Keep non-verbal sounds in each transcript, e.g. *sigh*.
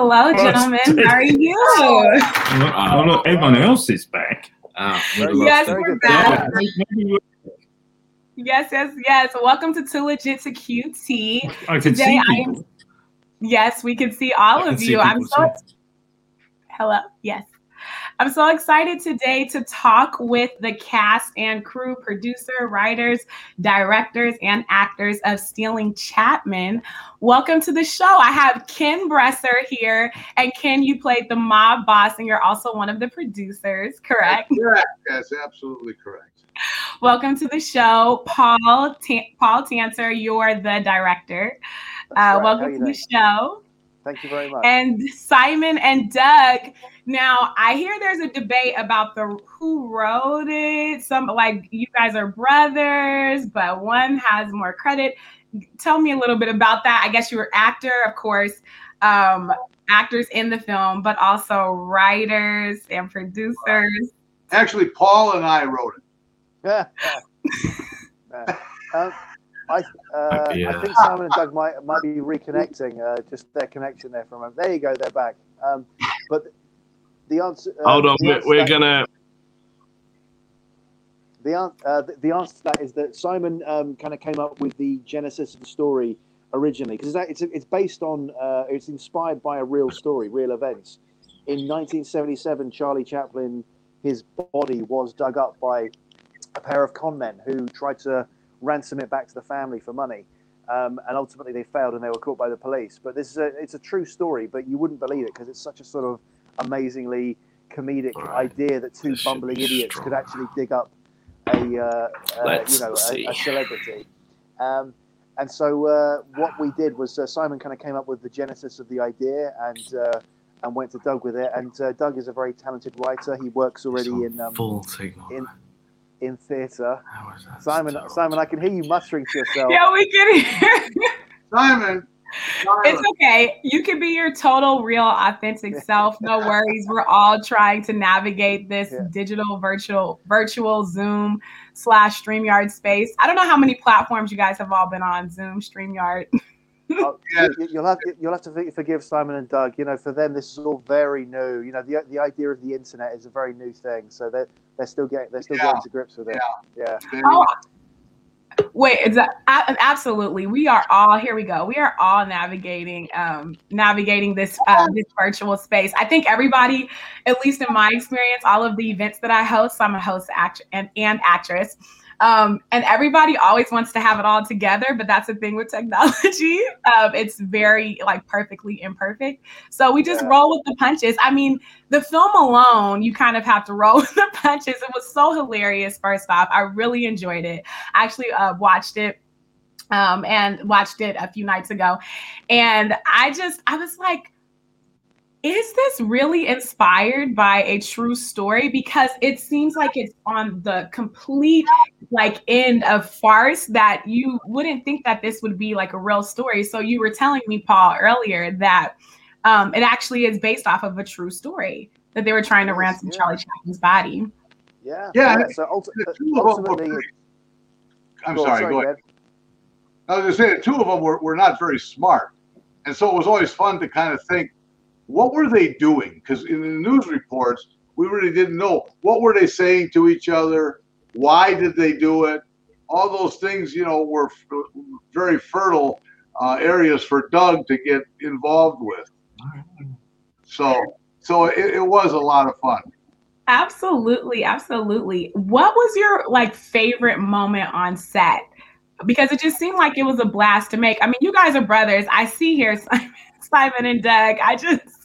Hello, gentlemen. How are you? Oh, look, everyone else is back. Ah, Yes, we're back. Yes, yes, yes. Welcome to Too Legit to QT. I can Today see I am. people. Yes, we can see all I of you. I'm so too. hello. Yes. I'm so excited today to talk with the cast and crew, producer, writers, directors, and actors of Stealing Chaplin. Welcome to the show. I have Ken Bresser here. And Ken, you played the mob boss, and you're also one of the producers, correct? Correct. That's absolutely correct. Welcome to the show, Paul Ta- Paul Tanter. You're the director. Uh, right. Welcome to the show. Thank you very much. And Simon and Doug. Now, I hear there's a debate about the who wrote it. Some like you guys are brothers, but one has more credit. Tell me a little bit about that. I guess you were actor, of course, um, actors in the film, but also writers and producers. Actually, Paul and I wrote it. *laughs* Yeah. Yeah. I, uh, Yeah. I think Simon and Doug might might be reconnecting. Uh, just their connection there for a moment. There you go. They're back. Um, but the answer. Uh, Hold on, the we're, we're gonna. The, an- uh, the, the answer to that is that Simon um, kind of came up with the genesis of the story originally because it's, it's based on uh, it's inspired by a real story, real events. In 1977, Charlie Chaplin, his body was dug up by a pair of con men who tried to ransom it back to the family for money, um, and ultimately they failed and they were caught by the police. But this is a it's a true story, but you wouldn't believe it because it's such a sort of amazingly comedic Right. idea that two This bumbling idiots strong. could actually dig up a, uh, uh, you know a, a celebrity. Um, and so uh, what we did was uh, Simon kind of came up with the genesis of the idea and uh, and went to Doug with it. And uh, Doug is a very talented writer. He works already in um, full signal. in in theatre. How is that Simon, terrible? Simon, I can hear you muttering to yourself. Yeah, we can hear. Simon. Simon. It's okay. You can be your total, real, authentic *laughs* self. No worries. We're all trying to navigate this Yeah. digital, virtual, virtual Zoom slash Streamyard space. I don't know how many platforms you guys have all been on. Zoom, Streamyard. *laughs* *laughs* Oh, Yes. you- You'll have you'll have to forgive Simon and Doug. You know, for them this is all very new. You know, the the idea of the internet is a very new thing, so they're they're still getting they're still Yeah. getting to grips with it. Yeah, Oh, wait, is that a- absolutely? We are all here. We go. We are all navigating, um, navigating this uh, this virtual space. I think everybody, at least in my experience, all of the events that I host, I'm a host, act- and and actress. Um, and everybody always wants to have it all together, but that's the thing with technology. *laughs* Um, it's very like perfectly imperfect. So we just Yeah. roll with the punches. I mean, the film alone, you kind of have to *laughs* roll with the punches. It was so hilarious. First off, I really enjoyed it. I actually uh, watched it um, and watched it a few nights ago, and I just I was like, is this really inspired by a true story? Because it seems like it's on the complete like end of farce that you wouldn't think that this would be like a real story. So you were telling me, Paul, earlier that um, it actually is based off of a true story that they were trying to Yes, ransom yeah. Charlie Chaplin's body. yeah, Yeah, So ulti- the two of them were ultimately, I'm Go on, sorry, go ahead. I was going to say two of them were, were not very smart. And so it was always fun to kind of think, what were they doing? Because in the news reports, we really didn't know. What were they saying to each other? Why did they do it? All those things, you know, were very fertile uh, areas for Doug to get involved with. So, so it, it was a lot of fun. Absolutely, absolutely. What was your like favorite moment on set? Because it just seemed like it was a blast to make. I mean, you guys are brothers. I see here Simon, *laughs* Simon and Doug. I just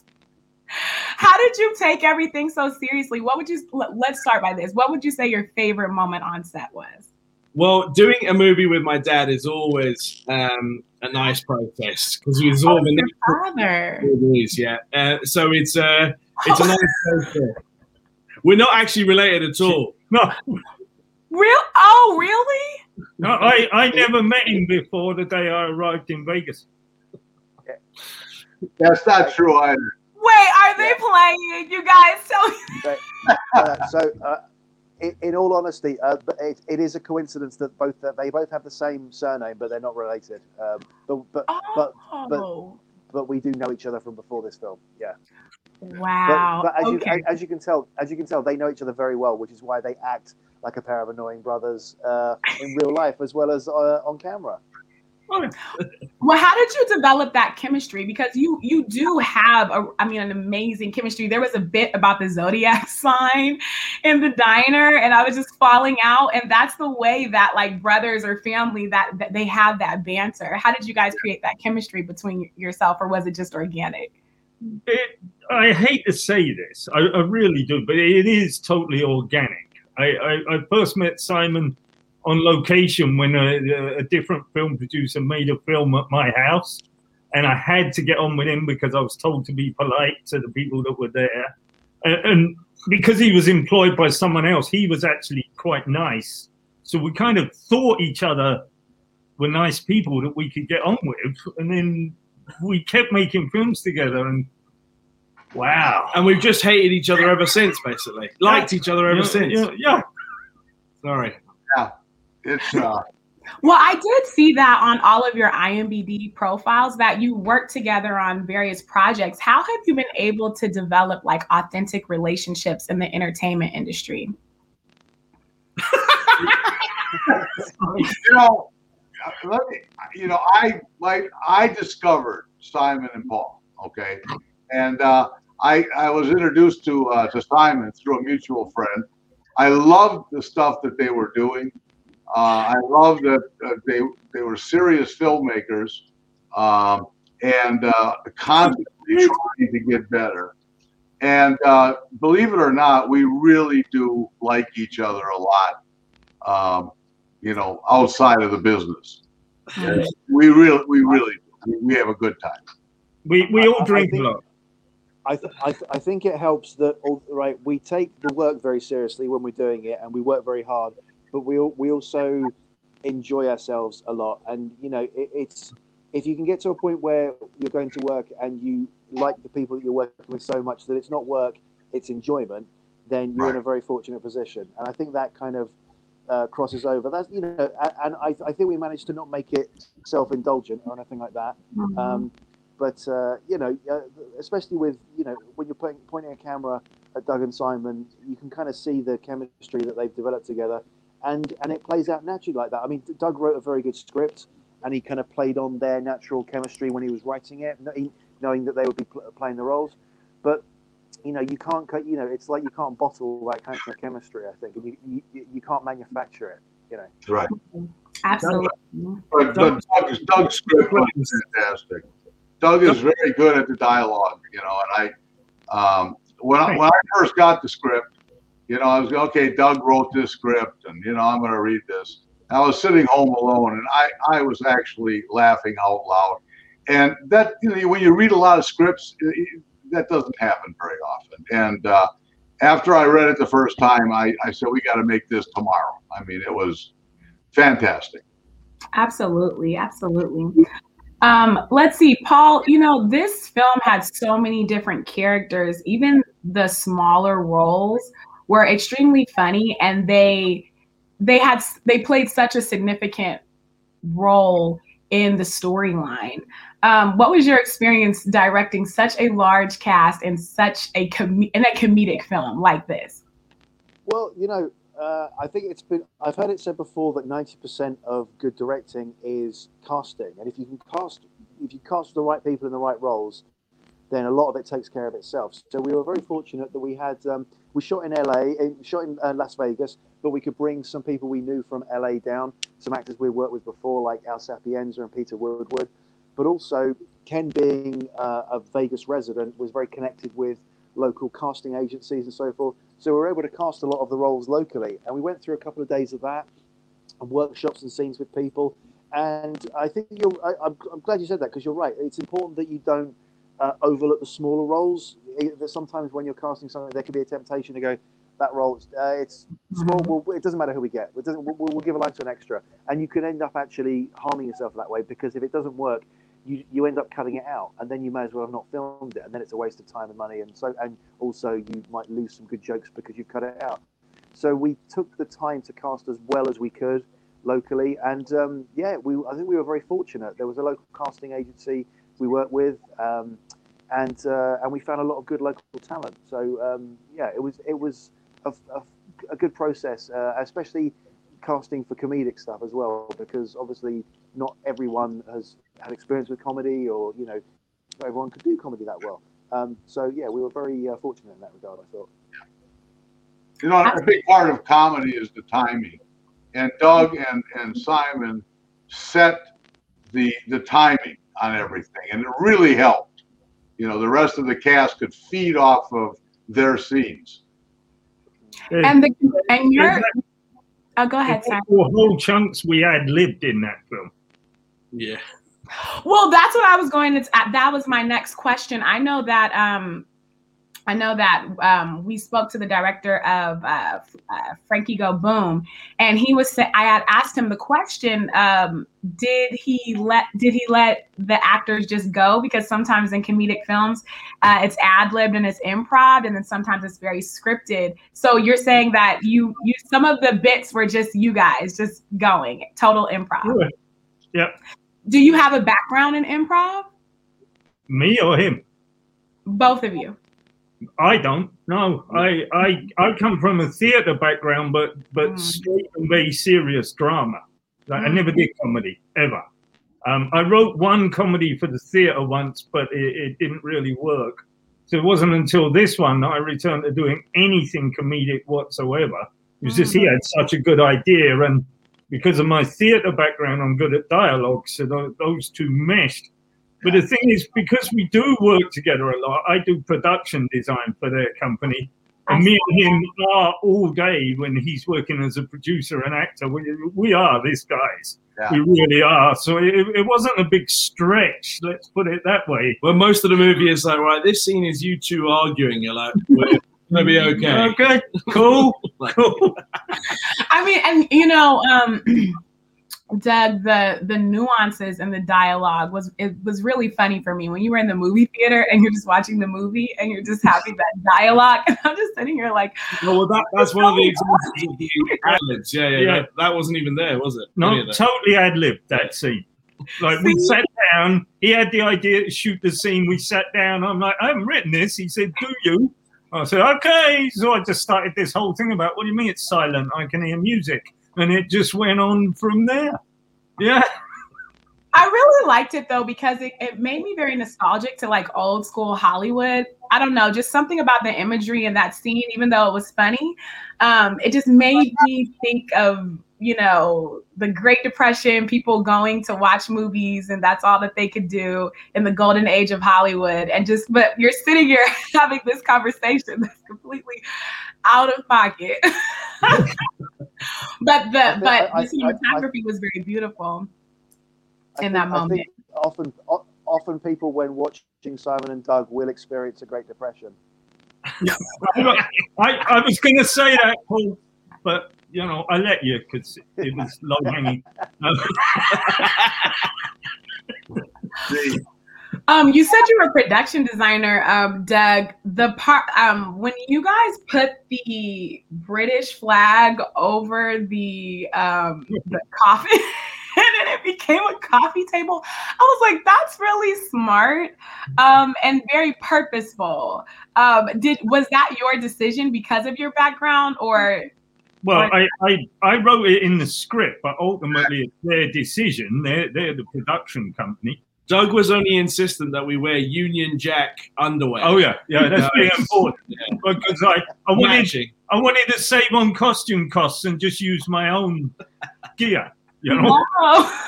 how did you take everything so seriously? What would you let- let's start by this. What would you say your favorite moment on set was? Well, doing a movie with my dad is always um, a nice process because he's all the Your father. It is, yeah. Uh, so it's uh, it's a nice *laughs* process. We're not actually related at all. No, Real? Oh, really? no, I, I never met him before the day I arrived in Vegas. That's not true either. Wait, are they playing? You guys tell me. *laughs* But, uh, so, uh, in, in all honesty, uh, it, it is a coincidence that both that they both have the same surname, but they're not related. Um, but but but Oh, but- but we do know each other from before this film. Yeah. Wow. But, but as, okay. you, as you can tell, as you can tell, they know each other very well, which is why they act like a pair of annoying brothers uh, in real life as well as uh, on camera. Well, how did you develop that chemistry? Because you you do have a, I mean, an amazing chemistry. There was a bit about the zodiac *laughs* sign in the diner, and I was just falling out. And that's the way that like brothers or family that, that they have that banter. How did you guys create that chemistry between yourself, or was it just organic? It, I hate to say this, I, I really do, but it is totally organic. I, I, I first met Simon on location when a, a, different film producer made a film at my house. And I had to get on with him because I was told to be polite to the people that were there. And, and because he was employed by someone else, he was actually quite nice. So we kind of thought each other were nice people that we could get on with. And then we kept making films together. And wow. And we've just hated each other ever since, basically. Liked each other ever Yeah, since. yeah, Sorry. yeah. Sorry. It's uh, Well, I did see that on all of your IMBD profiles that you work together on various projects. How have you been able to develop like authentic relationships in the entertainment industry? you know, let me, you know, I like I discovered Simon and Paul. Okay, and uh, I I was introduced to uh, to Simon through a mutual friend. I loved the stuff that they were doing. Uh, I love that uh, they they were serious filmmakers um, and uh, constantly trying to get better. And uh, believe it or not, we really do like each other a lot. Um, you know, outside of the business, And we really we really we, we have a good time. We, we all drink a lot. I, th- I, th- I think it helps that all right we take the work very seriously when we're doing it and we work very hard but we we also enjoy ourselves a lot. And you know it, it's if you can get to a point where you're going to work and you like the people that you're working with so much that it's not work it's enjoyment then you're in a very fortunate position. And I think that kind of uh, crosses over. That's you know and I, I think we managed to not make it self-indulgent or anything like that. Um, but uh, you know, uh, especially with you know when you're pointing, pointing a camera at Doug and Simon, you can kind of see the chemistry that they've developed together, and and it plays out naturally like that. I mean, Doug wrote a very good script, and he kind of played on their natural chemistry when he was writing it, knowing that they would be pl- playing the roles. But you know, you can't cut. You know, it's like you can't bottle that kind of chemistry. I think, and you you, you can't manufacture it. You know. Right. Absolutely. But, but Doug's, Doug's script was fantastic. Doug is very good at the dialogue, you know, and I, um, when I, when I first got the script, you know, I was okay. Doug wrote this script, and you know, I'm going to read this. I was sitting home alone, and I, I was actually laughing out loud. And that, you know, when you read a lot of scripts, it, that doesn't happen very often. And uh, after I read it the first time, I, I said, we got to make this tomorrow. I mean, it was fantastic. Absolutely, absolutely. Um, let's see, Paul. You know, this film had so many different characters. Even the smaller roles were extremely funny, and they they had they played such a significant role in the storyline. Um, what was your experience directing such a large cast in such a com- in a comedic film like this? Well, you know, uh, I think it's been. I've heard it said before that ninety percent of good directing is casting, and if you can cast, if you cast the right people in the right roles, then a lot of it takes care of itself. So we were very fortunate that we had. Um, we shot in LA, in, shot in uh, Las Vegas, but we could bring some people we knew from LA down, some actors we worked with before, like Al Sapienza and Peter Woodward. But also, Ken, being uh, a Vegas resident, was very connected with local casting agencies and so forth. So we were able to cast a lot of the roles locally, and we went through a couple of days of that, and workshops and scenes with people. And I think you're. I, I'm, I'm glad you said that because you're right. It's important that you don't uh, overlook the smaller roles. That sometimes when you're casting something, there could be a temptation to go, that role, uh, it's small. Well, it doesn't matter who we get. It doesn't. We'll, we'll give a line to an extra, and you can end up actually harming yourself that way because if it doesn't work, you, you end up cutting it out, and then you may as well have not filmed it, and then it's a waste of time and money, and so and also you might lose some good jokes because you've cut it out. So we took the time to cast as well as we could locally, and um, yeah, we I think we were very fortunate. There was a local casting agency we worked with, um, and uh, and we found a lot of good local talent. So um, yeah, it was it was a, a, a good process, uh, especially casting for comedic stuff as well, because obviously not everyone has had experience with comedy, or you know, not everyone could do comedy that well. Um, so yeah, we were very uh, fortunate in that regard. I thought. You know, a big part of comedy is the timing, and Doug and and Simon set the the timing on everything, and it really helped. You know, the rest of the cast could feed off of their scenes. And the and your oh, go ahead, Sam. Whole chunks we had lived in that film. Yeah. Well, that's what I was going to. That was my next question. I know that um, I know that um, we spoke to the director of uh, uh, Frankie Go Boom, and he was. I had asked him the question: um, Did he let Did he let the actors just go? Because sometimes in comedic films, uh, it's ad libbed and it's improv, and then sometimes it's very scripted. So you're saying that you you some of the bits were just you guys just going total improv. Yeah. Do you have a background in improv? Me or him? Both of you. I don't. No, I I I come from a theatre background, but but mm. straight and very serious drama. Like, mm. I never did comedy ever. Um, I wrote one comedy for the theatre once, but it, it, didn't really work. So it wasn't until this one that I returned to doing anything comedic whatsoever. It was mm. just he mm. had such a good idea, and because of my theatre background, I'm good at dialogue. So those two meshed but the thing is, because we do work together a lot, I do production design for their company. And me and him are all day when he's working as a producer and actor. We, we are these guys. Yeah. We really are. So it, it, wasn't a big stretch, let's put it that way. Well, most of the movie is like, right, this scene is you two arguing. You're like, *laughs* we're going to be okay. Okay, *laughs* cool, *laughs* cool. I mean, and you know, um, Doug, the the nuances and the dialogue was it was really funny for me when you were in the movie theater and you're just watching the movie and you're just having that *laughs* dialogue and *laughs* I'm just sitting here like, oh, well, that, that's one of the examples of the ad libs. Yeah, yeah, yeah. That, that, wasn't even there, was it? No, totally ad lib that scene. Like we sat down, he had the idea to shoot the scene. We sat down. I'm like, I haven't written this. He said, Do you? I said, Okay. So I just started this whole thing about what do you mean it's silent? I can hear music and it just went on from there. Yeah. I really liked it though because it, it made me very nostalgic to like old school Hollywood. I don't know, just something about the imagery in that scene, even though it was funny, um, it just made me think of you know the Great Depression, people going to watch movies, and that's all that they could do in the golden age of Hollywood. And just, but you're sitting here *laughs* having this conversation that's completely out of pocket. *laughs* *laughs* but the but I, the cinematography I, I, was very beautiful in think, that moment. often, often people when watching Simon and Doug will experience a Great Depression. *laughs* I, I was going to say that, Paul, but you know, I let you because it was low hanging. *laughs* Um, you said you were a production designer, um, Doug. The part um, when you guys put the British flag over the um, the coffee, *laughs* and then it became a coffee table. I was like, that's really smart um, and very purposeful. Um, did was that your decision because of your background, or well, I, I, I wrote it in the script, but ultimately it's their decision. They're, they're the production company. Doug was only insistent that we wear Union Jack underwear. Oh yeah, yeah, that's very important. Yeah. Because I, I wanted, I wanted to save on costume costs and just use my own gear. You know. Wow.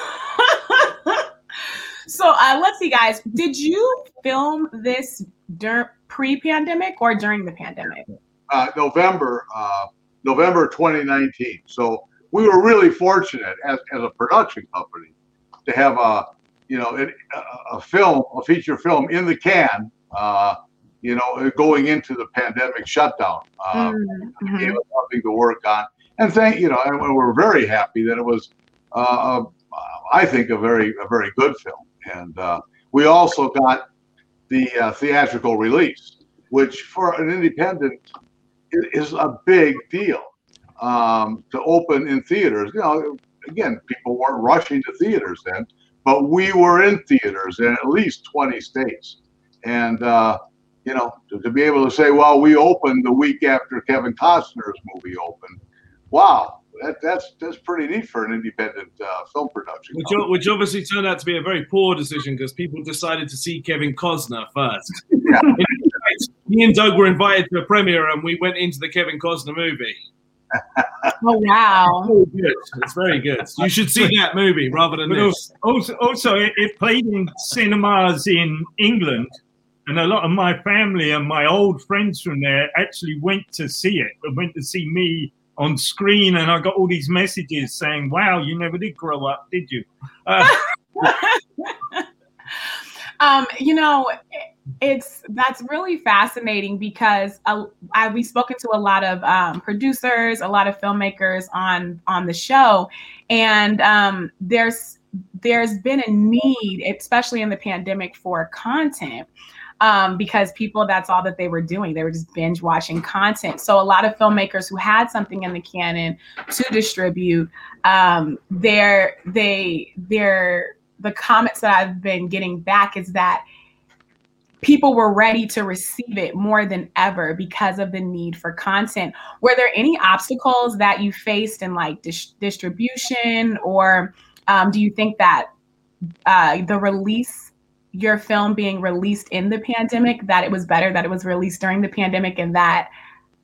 *laughs* so uh, let's see, guys. Did you film this during pre-pandemic or during the pandemic? Uh, November, uh, November 2019. So we were really fortunate as, as a production company to have a you know, a, a film, a feature film in the can, uh, you know, going into the pandemic shutdown. Uh, mm-hmm. Gave us something to work on. And thank, you know, and we're very happy that it was, uh, I think, a very, a very good film. And uh, we also got the uh, theatrical release, which for an independent is a big deal um, to open in theaters. You know, again, people weren't rushing to theaters then but we were in theaters in at least 20 states. And, uh, you know, to, to, be able to say, well, we opened the week after Kevin Costner's movie opened. Wow, that, that's that's pretty neat for an independent uh, film production. Which, which, obviously turned out to be a very poor decision because people decided to see Kevin Costner first. Yeah. *laughs* Me and Doug were invited to a premiere, and we went into the Kevin Costner movie. Oh wow! It's very good. It's very good. You should see that movie rather than but this. Also, also, it played in cinemas in England, and a lot of my family and my old friends from there actually went to see it. They went to see me on screen, and I got all these messages saying, "Wow, you never did grow up, did you?" Uh, *laughs* um, you know, it's that's really fascinating because uh, I, we've spoken to a lot of um, producers, a lot of filmmakers on on the show, and um, there's there's been a need, especially in the pandemic, for content. Um, because people that's all that they were doing they were just binge watching content so a lot of filmmakers who had something in the canon to distribute um, they're they they're the comments that i've been getting back is that people were ready to receive it more than ever because of the need for content. Were there any obstacles that you faced in like dis- distribution, or um, do you think that uh, the release, your film being released in the pandemic, that it was better that it was released during the pandemic, and that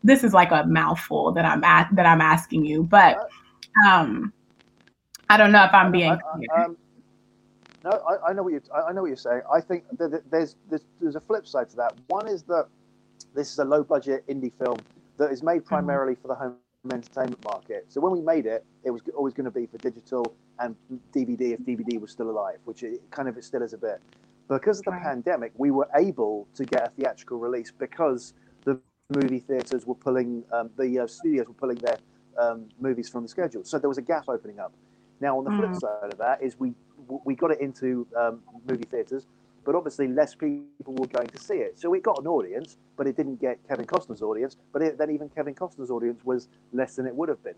this is like a mouthful that I'm at that I'm asking you, but um, I don't know if I'm being. Um, no, I, I, know what you I know what you're saying. I think there's, there's there's a flip side to that. One is that this is a low budget indie film that is made mm-hmm. primarily for the home entertainment market. So when we made it, it was always going to be for digital and DVD if DVD was still alive, which it kind of it still is a bit. Because of the right. pandemic, we were able to get a theatrical release because the movie theaters were pulling, um, the uh, studios were pulling their um, movies from the schedule. So there was a gap opening up. Now, on the flip mm. side of that is we we got it into um, movie theaters, but obviously less people were going to see it. So it got an audience, but it didn't get Kevin Costner's audience. But it, then even Kevin Costner's audience was less than it would have been.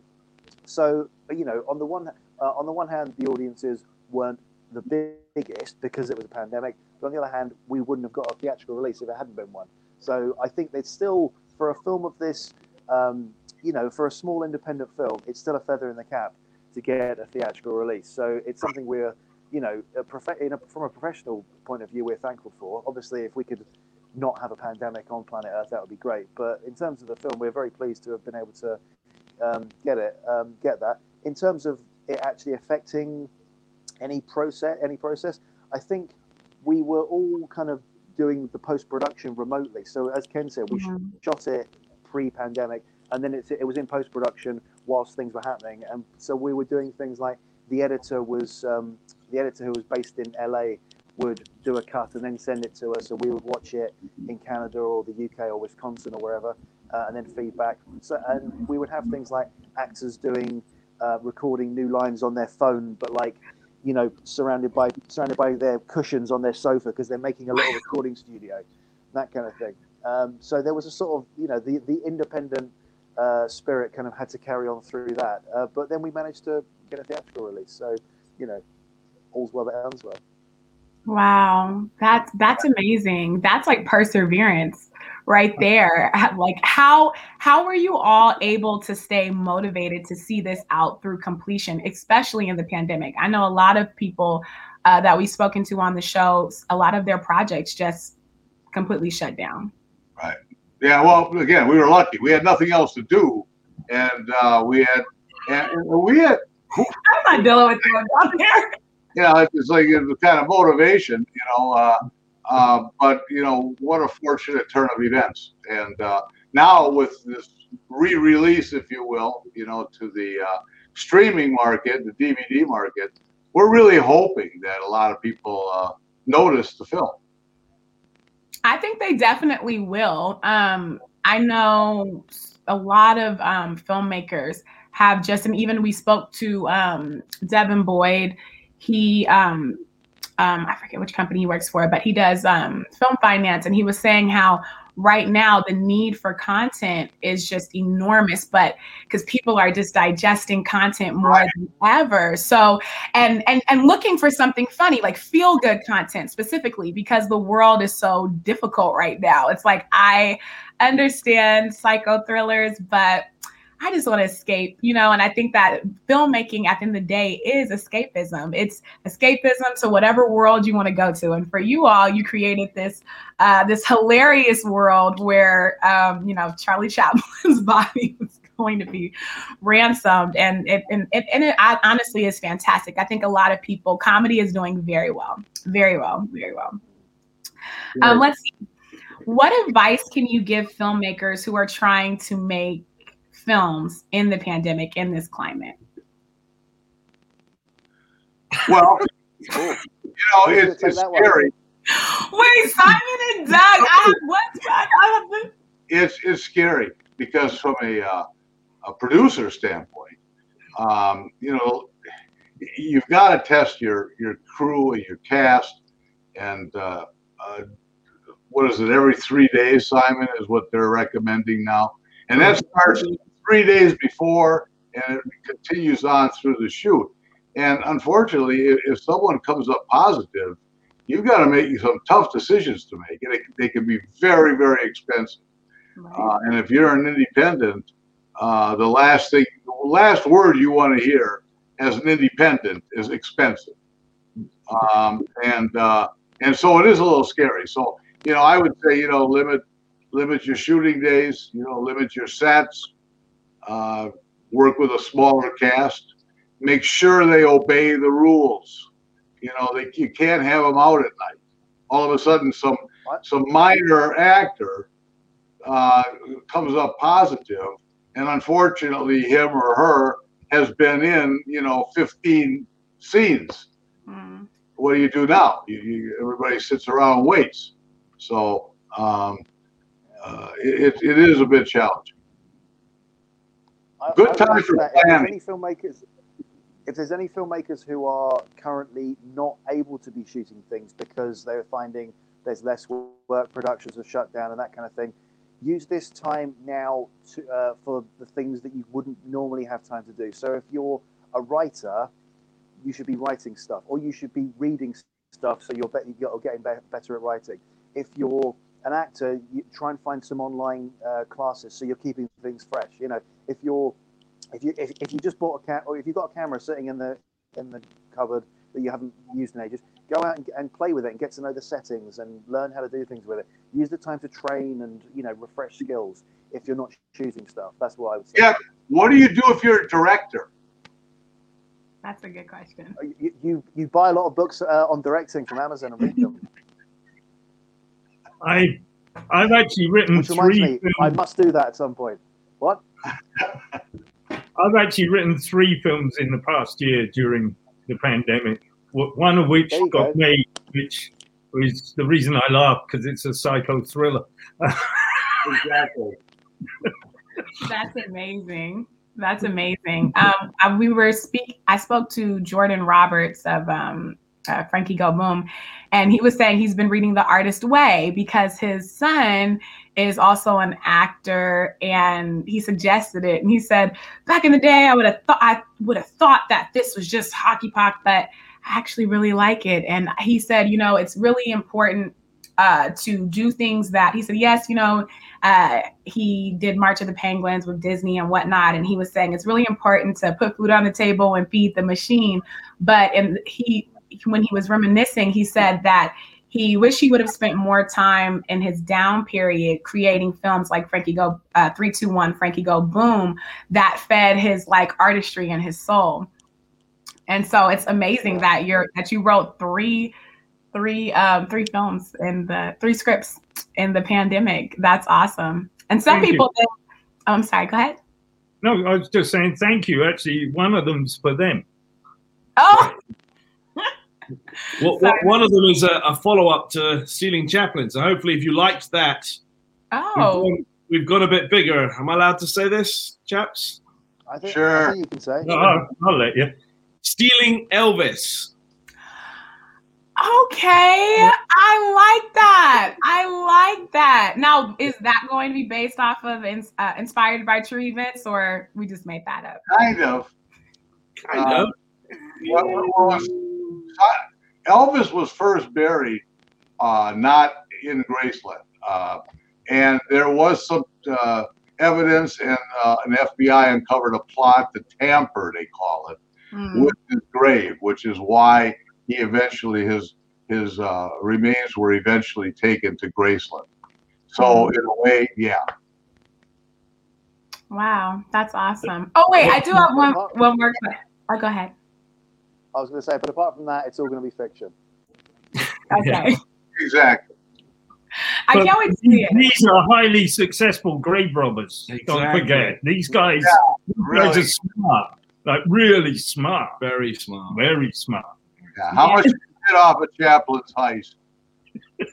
So you know, on the one uh, on the one hand, the audiences weren't the biggest because it was a pandemic. But on the other hand, we wouldn't have got a theatrical release if it hadn't been one. So I think it's still for a film of this, um, you know, for a small independent film, it's still a feather in the cap to get a theatrical release. So it's something we're you know, a prof- a, from a professional point of view, we're thankful for. Obviously, if we could not have a pandemic on planet Earth, that would be great. But in terms of the film, we're very pleased to have been able to um, get it, um, get that. In terms of it actually affecting any process, any process, I think we were all kind of doing the post production remotely. So as Ken said, we mm-hmm. shot it pre-pandemic, and then it was in post production whilst things were happening, and so we were doing things like the editor was um, the editor who was based in LA would do a cut and then send it to us, and we would watch it in Canada or the UK or Wisconsin or wherever, uh, and then feedback. So, and we would have things like actors doing uh, recording new lines on their phone, but like you know, surrounded by surrounded by their cushions on their sofa because they're making a little *laughs* recording studio, that kind of thing. Um, so there was a sort of you know the the independent uh, spirit kind of had to carry on through that, uh, but then we managed to get a theatrical release. So you know, all's well that ends well. Wow, that's that's amazing. That's like perseverance right there. *laughs* Like how how were you all able to stay motivated to see this out through completion, especially in the pandemic? I know a lot of people uh, that we've spoken to on the show, a lot of their projects just completely shut down. Right. Yeah. Well, again, we were lucky. We had nothing else to do, and uh, we had and we had. *laughs* I'm not dealing with you out there you know, it's like a kind of motivation, you know. Uh, uh, but you know, what a fortunate turn of events. And uh, now with this re-release, if you will, you know, to the uh, streaming market, the DVD market, we're really hoping that a lot of people uh, notice the film. I think they definitely will. Um, I know a lot of um, filmmakers have just, and even we spoke to um, Devin Boyd he um, um, I forget which company he works for, but he does um, film finance, and he was saying how right now the need for content is just enormous but because people are just digesting content more right. than ever. So and and and looking for something funny like feel good content specifically because the world is so difficult right now. It's like i understand psycho thrillers but I just want to escape, you know, and I think that filmmaking at the end of the day is escapism. It's escapism to whatever world you want to go to. And for you all, you created this uh, this hilarious world where um, you know Charlie *laughs* Chaplin's body was going to be ransomed, and it and it, and it honestly is fantastic. I think a lot of people comedy is doing very well, very well, very well. Um, let's see. What advice can you give filmmakers who are trying to make films in the pandemic in this climate? Well, *laughs* you know, it's, it's scary. Wait, Simon and Doug, I, what? I have it's it's scary because from a uh, a producer standpoint, um, you know, you've got to test your your crew and your cast, and uh, uh, what is it? Every three days, Simon is what they're recommending now, and that starts three days before, and it continues on through the shoot. And unfortunately, if, if someone comes up positive, you've got to make some tough decisions to make, and it, they can be very, very expensive. Uh, and if you're an independent, uh, the last thing, the last word you want to hear as an independent is expensive. Um, and uh, and so it is a little scary. So you know, I would say you know limit limit your shooting days. You know, limit your sets uh, work with a smaller cast, make sure they obey the rules. You know, they, you can't have them out at night. All of a sudden, some some minor actor uh, comes up positive, and unfortunately, him or her has been in you know 15 scenes. Mm. What do you do now? You, you, everybody sits around and waits. So um, uh, it, it is a bit challenging. Good time for planning. If any filmmakers, if there's any filmmakers who are currently not able to be shooting things because they're finding there's less work, productions are shut down, and that kind of thing, use this time now to, uh, for the things that you wouldn't normally have time to do. So if you're a writer, you should be writing stuff, or you should be reading stuff so you're, be- you're getting better at writing. If you're an actor, you try and find some online uh, classes so you're keeping things fresh. You know, if you're if you if, if you just bought a cat or if you've got a camera sitting in the in the cupboard that you haven't used in ages, go out and, and play with it and get to know the settings and learn how to do things with it. Use the time to train and you know refresh skills. If you're not choosing stuff, that's what I would say. Yeah. What do you do if you're a director? That's a good question. Uh, you you, you buy a lot of books uh, on directing from Amazon and read them. I I've actually written Which three. Me, I must do that at some point. What? *laughs* I've actually written three films in the past year during the pandemic. One of which got go. made, which was the reason I laugh because it's a psycho thriller. *laughs* exactly. That's amazing. That's amazing. Um, we were speak. I spoke to Jordan Roberts of um, uh, Frankie Go Boom, and he was saying he's been reading The Artist Way because his son is also an actor, and he suggested it. And he said, back in the day, I would have thought I would have thought that this was just hockey puck, but I actually really like it. And he said, you know, it's really important uh, to do things that he said, yes, you know, uh, he did March of the Penguins with Disney and whatnot. And he was saying it's really important to put food on the table and feed the machine. But and he when he was reminiscing, he said that he wished he would have spent more time in his down period creating films like Frankie Go uh, 321 Frankie Go Boom that fed his like artistry and his soul. And so it's amazing that you're that you wrote three three um three films in the three scripts in the pandemic. That's awesome. And some thank people think, oh, I'm sorry, go ahead. No, I was just saying thank you. Actually, one of them's for them. Oh, well, one of them is a, a follow up to Stealing Chaplin. So hopefully, if you liked that, oh, we've gone, we've gone, a bit bigger. Am I allowed to say this, chaps? I think, sure. I think you can say. No, I'll, I'll let you. Stealing Elvis. Okay, I like that. I like that. Now, is that going to be based off of uh, inspired by true events, or we just made that up? Kind of. Kind of. Uh, Elvis was first buried uh, not in Graceland, uh, and there was some uh, evidence, and uh, an FBI uncovered a plot to tamper, they call it, mm. with his grave, which is why he eventually his his uh, remains were eventually taken to Graceland. So mm. in a way, yeah. Wow, that's awesome. Oh wait, I do have one one more. Oh, go ahead. I was going to say, but apart from that, it's all going to be fiction. *laughs* Okay. exactly. I but can't wait to see it. These are highly successful grave robbers. Exactly. Don't forget, these guys, yeah, these really. guys are smart, like really smart, very smart, very smart. Yeah. How yeah. much get off a Chaplin's heist? *laughs*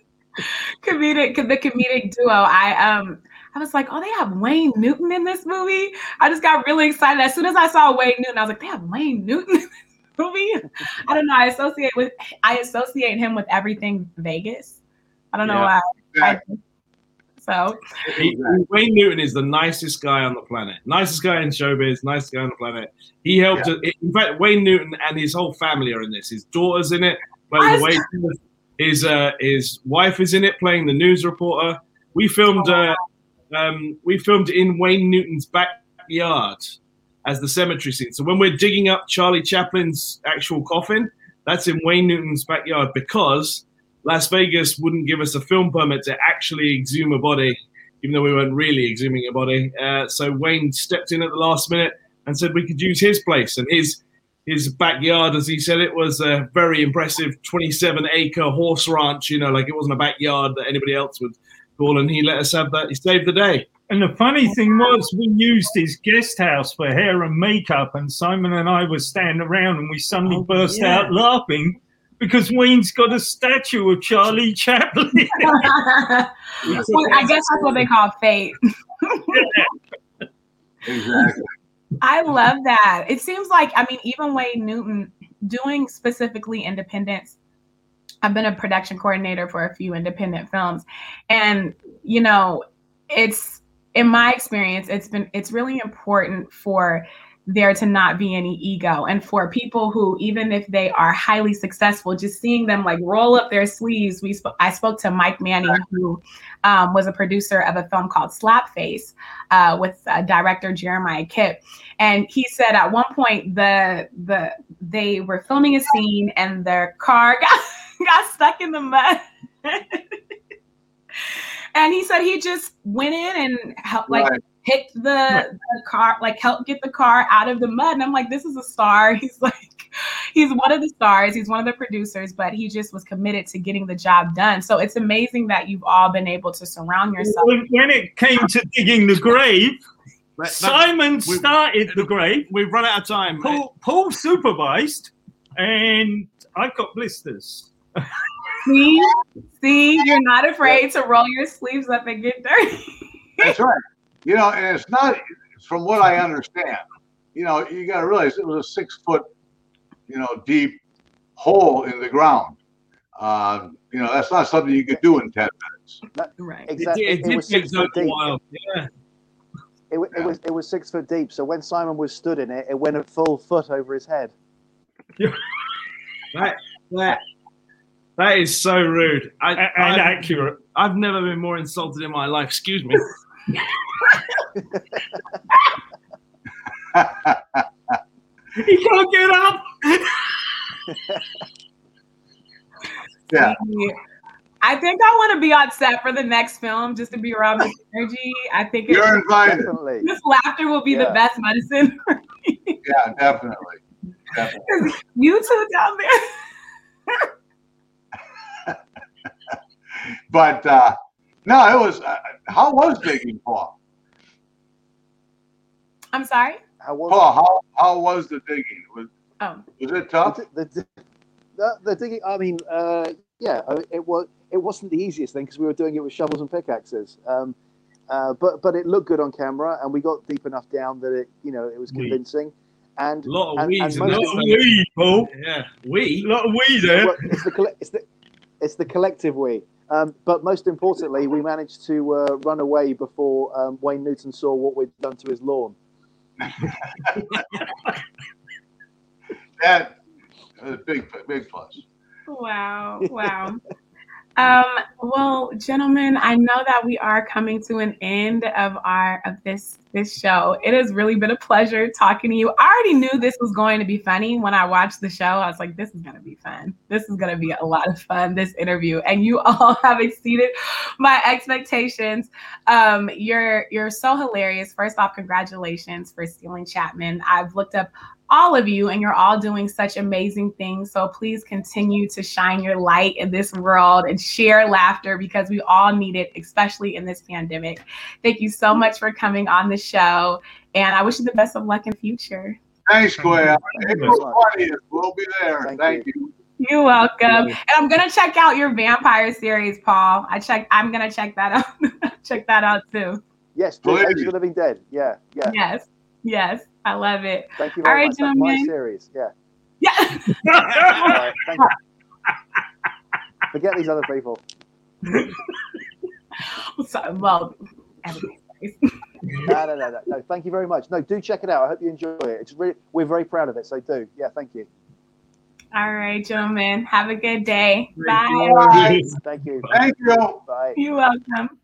comedic, the comedic duo. I um. I was like, oh, they have Wayne Newton in this movie. I just got really excited. As soon as I saw Wayne Newton, I was like, they have Wayne Newton in this movie. I don't know. I associate with I associate him with everything Vegas. I don't know why. I, so he, Wayne Newton is the nicest guy on the planet. Nicest guy in showbiz, nicest guy on the planet. He helped. Yeah. In fact, Wayne Newton and his whole family are in this. His daughter's in it. By the way, his uh, his wife is in it, playing the news reporter. We filmed. Uh, um, we filmed in Wayne Newton's backyard as the cemetery scene. So when we're digging up Charlie Chaplin's actual coffin, that's in Wayne Newton's backyard because Las Vegas wouldn't give us a film permit to actually exhume a body, even though we weren't really exhuming a body. Uh, so Wayne stepped in at the last minute and said we could use his place and his his backyard, as he said, it was a very impressive 27 acre horse ranch. You know, like it wasn't a backyard that anybody else would call, and he let us have that. He saved the day. And the funny thing was, we used his guest house for hair and makeup, and Simon and I were standing around, and we suddenly oh, burst yeah. out laughing because Wayne's got a statue of Charlie *laughs* Chaplin. well, I guess that's what they call fate. exactly. I love that. It seems like, I mean, even Wayne Newton doing specifically independence. I've been a production coordinator for a few independent films, and you know, it's in my experience, it's been it's really important for there to not be any ego and for people who even if they are highly successful just seeing them like roll up their sleeves. We sp- i spoke to mike manning who um, was a producer of a film called slapface uh, with uh, director jeremiah kipp. And he said at one point the the they were filming a scene and their car *laughs* got, got stuck in the mud *laughs* and he said he just went in and helped like right. picked the, right. the, car, like helped get the car out of the mud. And I'm like, this is a star. *laughs* He's like, he's one of the stars. He's one of the producers, but he just was committed to getting the job done. So it's amazing that you've all been able to surround yourself. When it came to digging the grave, that, Simon started the grave. We've run out of time. Paul, Paul supervised, and I've got blisters. *laughs* See, see, you're not afraid to roll your sleeves up and get dirty. That's right. *laughs* You know, and it's not from what I understand. You know, you got to realize it was a six foot, you know, deep hole in the ground. Uh, you know, that's not something you could do in ten minutes. right. Exactly. It, it, it was six foot deep. Yeah. It, it, was it was six foot deep. So when Simon was stood in it, it went a full foot over his head. *laughs* that that that is so rude. I, and I've, accurate. I've never been more insulted in my life. Excuse me. *laughs* he can't get up. *laughs* yeah. I think I want to be on set for the next film just to be around this energy. I think you're invited. This laughter will be yeah. the best medicine. *laughs* yeah, definitely. definitely. You two down there. But uh, no, it was. Uh, how was digging, Paul? I'm sorry. How was Paul? How how was the digging? Was oh. was it tough? The, the, the, the digging. I mean, uh, yeah, it was. It wasn't the easiest thing because we were doing it with shovels and pickaxes. Um, uh, but but it looked good on camera, and we got deep enough down that it you know it was convincing. And A lot of and- weeds and in most there. Lot of weed, Paul. Yeah, we. lot of weed there. it's the it's the it's the collective we. Um, but most importantly, we managed to uh, run away before um, Wayne Newton saw what we'd done to his lawn. *laughs* That was a big, big plus. Wow. Wow. um, well, gentlemen, I know that we are coming to an end of our of this this show. It has really been a pleasure talking to you. I already knew this was going to be funny when I watched the show. I was like, this is gonna be fun. This is gonna be a lot of fun, this interview. And you *laughs* all have exceeded my expectations. Um, you're you're so hilarious. First off, congratulations for stealing Chaplin. I've looked up all of you and you're all doing such amazing things so please continue to shine your light in this world and share laughter because we all need it especially in this pandemic thank you so much for coming on the show and i wish you the best of luck in future Thanks, Goya. Thank you April very much. 20th, we'll be there. Thank Thank, you. you're welcome and i'm gonna check out your vampire series paul i check i'm gonna check that out *laughs* check that out too Yes, do Believe of the Living Dead. Yeah, yeah. yes yes i love it Thank you very right, much. That's my series. Yeah. yeah *laughs* *laughs* All right, thank you. Forget these other people. so, well everybody's nice. *laughs* No, no, no, no, no. Thank you very much. No, do check it out. I hope you enjoy it. It's really, we're very proud of it. So do. Yeah, thank you. all right gentlemen have a good day Great bye job. Thank you. Thank you. Bye. you're welcome